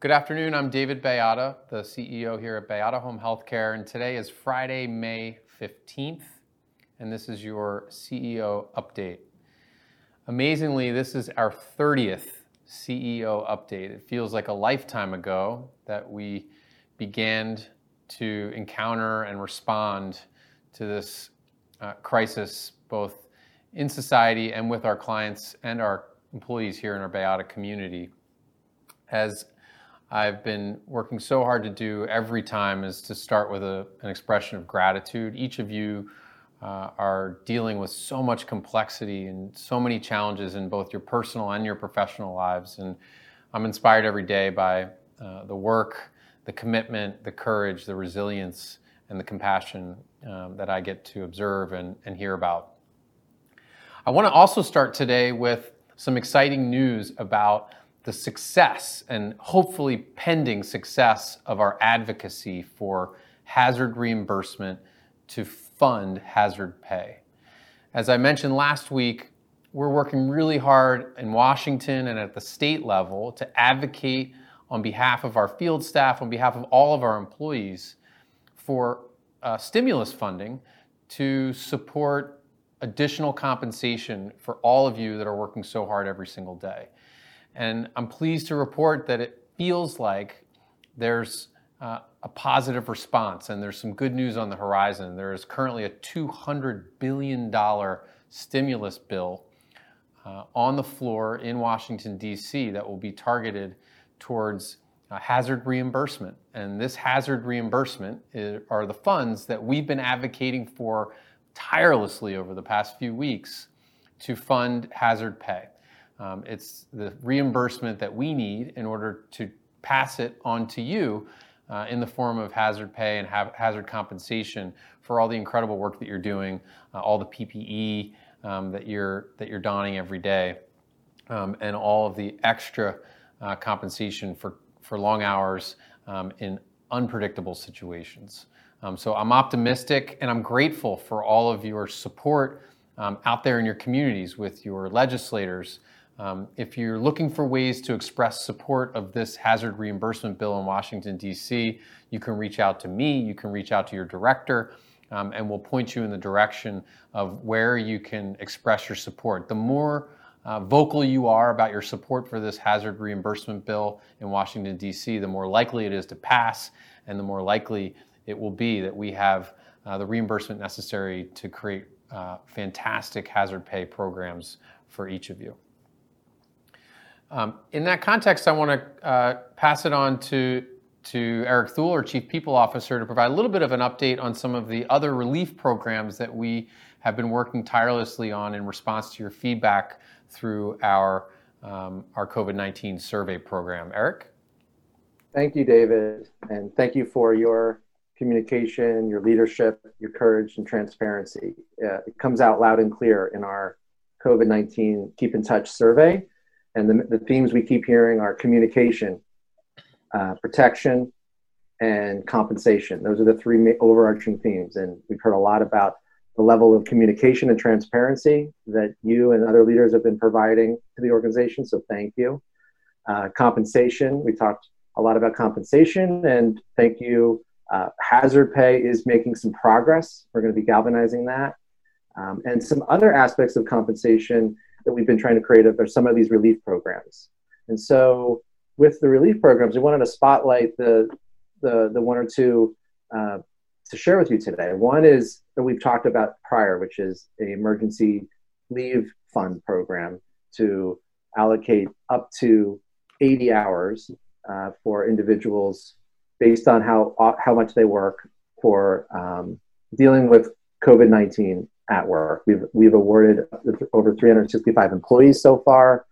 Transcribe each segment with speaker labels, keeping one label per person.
Speaker 1: Good afternoon. I'm David Bayada, the CEO here at Bayada Home Healthcare, and today is Friday, May 15th, and this is your CEO update. Amazingly, this is our 30th CEO update. It feels like a lifetime ago that we began to encounter and respond to this uh, crisis, both in society and with our clients and our employees here in our Bayada community. As I've been working so hard to do every time is to start with a, an expression of gratitude. Each of you uh, are dealing with so much complexity and so many challenges in both your personal and your professional lives. And I'm inspired every day by uh, the work, the commitment, the courage, the resilience, and the compassion um, that I get to observe and, and hear about. I want to also start today with some exciting news about the success and hopefully pending success of our advocacy for hazard reimbursement to fund hazard pay. As I mentioned last week, we're working really hard in Washington and at the state level to advocate on behalf of our field staff, on behalf of all of our employees, for uh, stimulus funding to support additional compensation for all of you that are working so hard every single day. And I'm pleased to report that it feels like there's uh, a positive response and there's some good news on the horizon. There is currently a $200 billion stimulus bill uh, on the floor in Washington, D.C., that will be targeted towards uh, hazard reimbursement. And this hazard reimbursement is, are the funds that we've been advocating for tirelessly over the past few weeks to fund hazard pay. Um, it's the reimbursement that we need in order to pass it on to you uh, in the form of hazard pay and ha- hazard compensation for all the incredible work that you're doing, uh, all the PPE um, that you're that you're donning every day, um, and all of the extra uh, compensation for for long hours um, in unpredictable situations. Um, so I'm optimistic and I'm grateful for all of your support um, out there in your communities with your legislators. Um, if you're looking for ways to express support of this hazard reimbursement bill in Washington, D.C., you can reach out to me, you can reach out to your director, um, and we'll point you in the direction of where you can express your support. The more uh, vocal you are about your support for this hazard reimbursement bill in Washington, D.C., the more likely it is to pass, and the more likely it will be that we have uh, the reimbursement necessary to create uh, fantastic hazard pay programs for each of you. Um, in that context, I want to uh, pass it on to, to Eric Thule, our Chief People Officer, to provide a little bit of an update on some of the other relief programs that we have been working tirelessly on in response to your feedback through our, um, our COVID 19 survey program. Eric?
Speaker 2: Thank you, David, and thank you for your communication, your leadership, your courage, and transparency. Uh, it comes out loud and clear in our COVID 19 Keep in Touch survey and the, the themes we keep hearing are communication, uh, protection, and compensation. Those are the three overarching themes. And we've heard a lot about the level of communication and transparency that you and other leaders have been providing to the organization. So thank you. Uh, compensation, we talked a lot about compensation, and thank you. Uh, hazard pay is making some progress. We're going to be galvanizing that. Um, and some other aspects of compensation that we've been trying to create are some of these relief programs. And so with the relief programs, we wanted to spotlight the, the, the one or two uh, to share with you today. One is that we've talked about prior, which is a emergency leave fund program to allocate up to 80 hours uh, for individuals based on how, how much they work for um, dealing with COVID 19 at work. We've, we've awarded over 365 employees so far,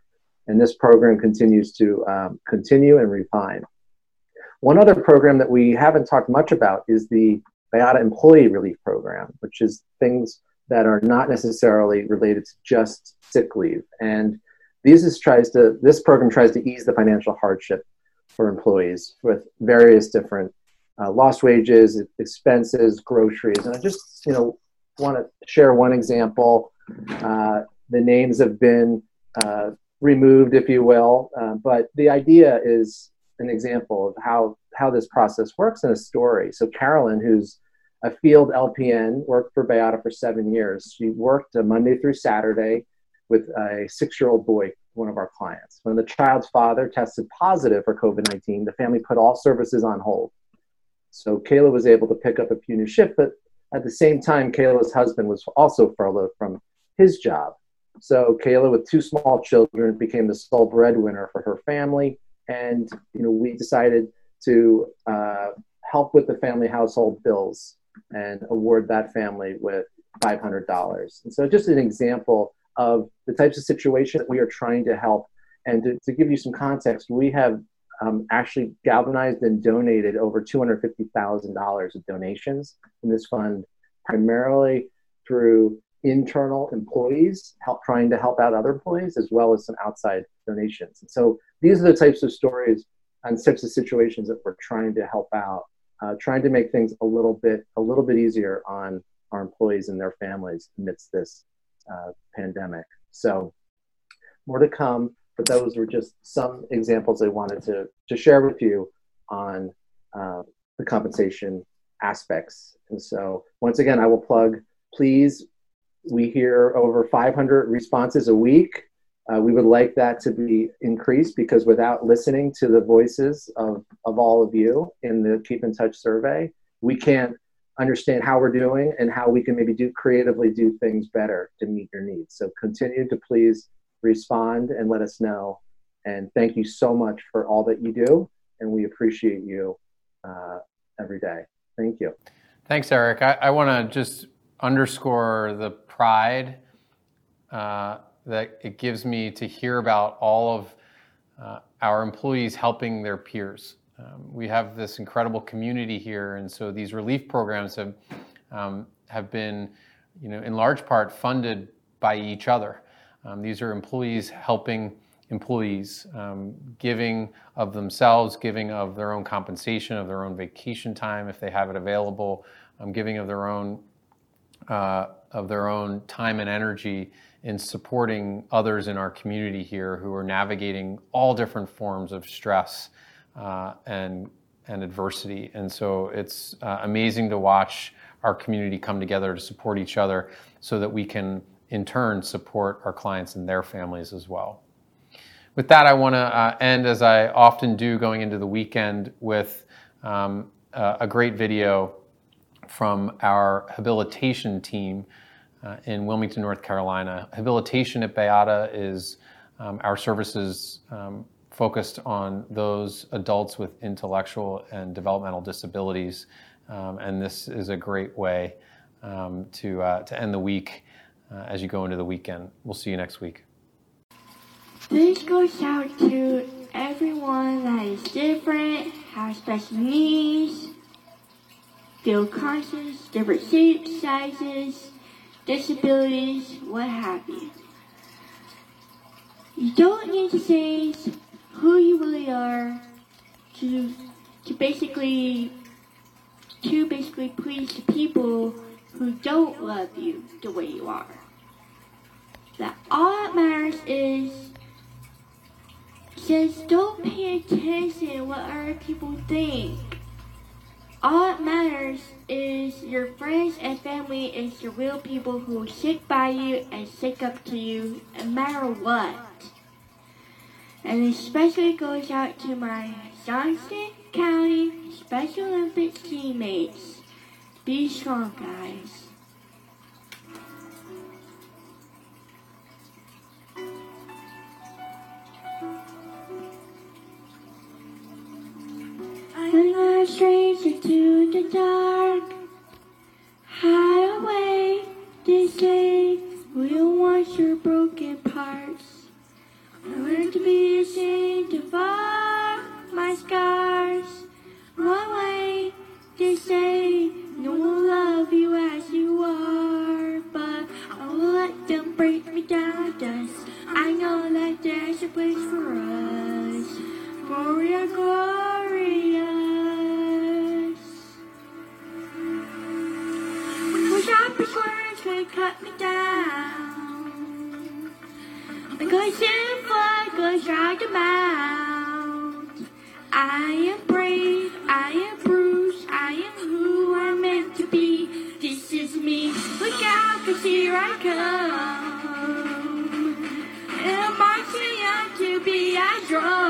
Speaker 2: and this program continues to um, continue and refine. One other program that we haven't talked much about is the Bayada Employee Relief Program, which is things that are not necessarily related to just sick leave. And this is tries to, this program tries to ease the financial hardship for employees with various different uh, lost wages, expenses, groceries. And I just, you know, want to share one example. Uh, the names have been uh, removed, if you will, uh, but the idea is an example of how how this process works in a story. So Carolyn, who's a field LPN, worked for Bayada for seven years. She worked Monday through Saturday with a six-year-old boy, one of our clients. When the child's father tested positive for COVID-19, the family put all services on hold. So Kayla was able to pick up a puny shift, but at the same time, Kayla's husband was also furloughed from his job. So Kayla, with two small children, became the sole breadwinner for her family, and you know we decided to uh, help with the family household bills and award that family with $500. And so, just an example of the types of situations that we are trying to help. And to, to give you some context, we have um, actually galvanized and donated over $250,000 of donations in this fund, primarily through internal employees help trying to help out other employees as well as some outside donations. And so these are the types of stories and types of situations that we're trying to help out, uh, trying to make things a little bit a little bit easier on our employees and their families amidst this uh, pandemic. So more to come, but those were just some examples I wanted to, to share with you on uh, the compensation aspects. And so once again, I will plug, please, we hear over 500 responses a week. Uh, we would like that to be increased because without listening to the voices of, of all of you in the Keep in Touch survey, we can't understand how we're doing and how we can maybe do creatively do things better to meet your needs. So continue to please respond and let us know. And thank you so much for all that you do. And we appreciate you uh, every day. Thank you.
Speaker 1: Thanks, Eric. I, I want to just underscore the pride uh, that it gives me to hear about all of uh, our employees helping their peers. Um, we have this incredible community here, and so these relief programs have um, have been, you know, in large part funded by each other. Um, these are employees helping employees, um, giving of themselves, giving of their own compensation, of their own vacation time if they have it available, um, giving of their own uh, of their own time and energy in supporting others in our community here who are navigating all different forms of stress uh, and and adversity. And so it's uh, amazing to watch our community come together to support each other so that we can in turn support our clients and their families as well. With that, I want to uh, end as I often do going into the weekend with um, a great video from our habilitation team uh, in Wilmington, North Carolina. Habilitation at Bayada is um, our services um, focused on those adults with intellectual and developmental disabilities. Um, and this is a great way um, to, uh, to end the week uh, as you go into the weekend. We'll see you next week.
Speaker 3: This goes out to everyone that is different, has special needs, feel conscious, different shapes, sizes, disabilities, what have you. You don't need to say who you really are to to basically to basically please the people who don't love you the way you are. That all that matters is just don't pay attention to what other people think. All that matters is your friends and family is the real people who stick by you and stick up to you no matter what. And especially goes out to my Johnston County Special Olympics teammates. Be strong, guys. Stranger to the dark. Hide away, they say, we'll wash your broken parts. I learned to be ashamed of all could cut me down. Because if I try to mount, I am brave, I am bruised, I am who I'm meant to be. This is me. Look out, cause here I come. Am I too young to be a drum?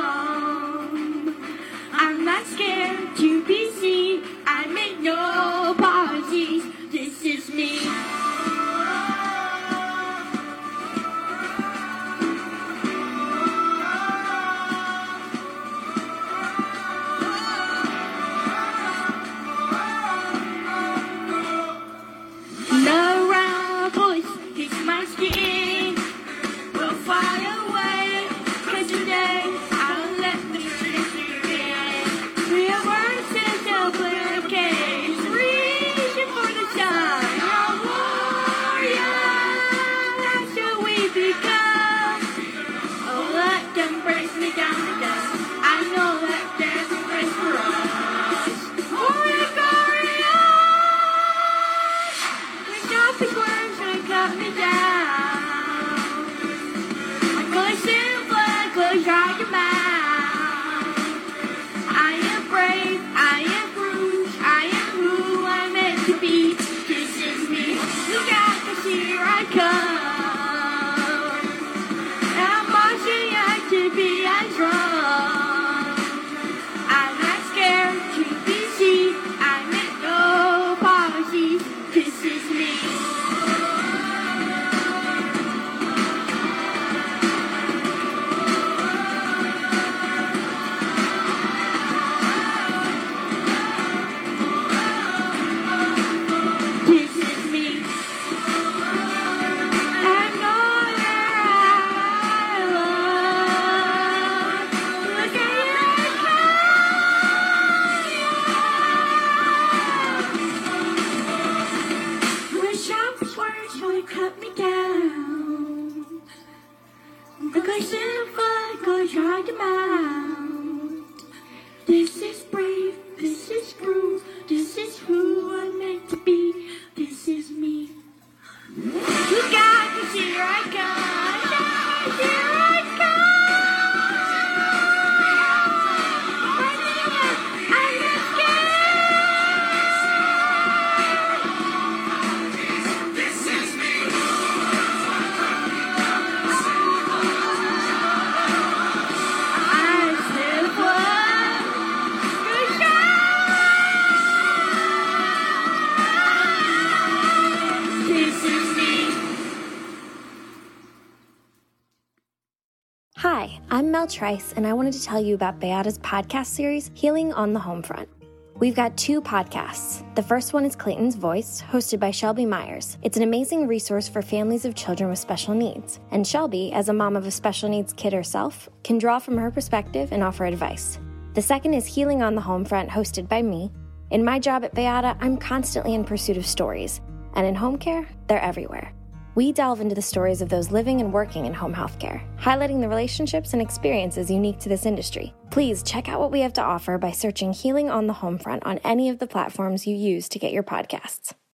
Speaker 4: Mel Trice, and I wanted to tell you about Bayada's podcast series, Healing on the Homefront. We've got two podcasts. The first one is Clayton's Voice, hosted by Shelby Myers. It's an amazing resource for families of children with special needs. And Shelby, as a mom of a special needs kid herself, can draw from her perspective and offer advice. The second is Healing on the Homefront, hosted by me. In my job at Beata, I'm constantly in pursuit of stories. And in home care, they're everywhere. We delve into the stories of those living and working in home healthcare, highlighting the relationships and experiences unique to this industry. Please check out what we have to offer by searching Healing on the Homefront on any of the platforms you use to get your podcasts.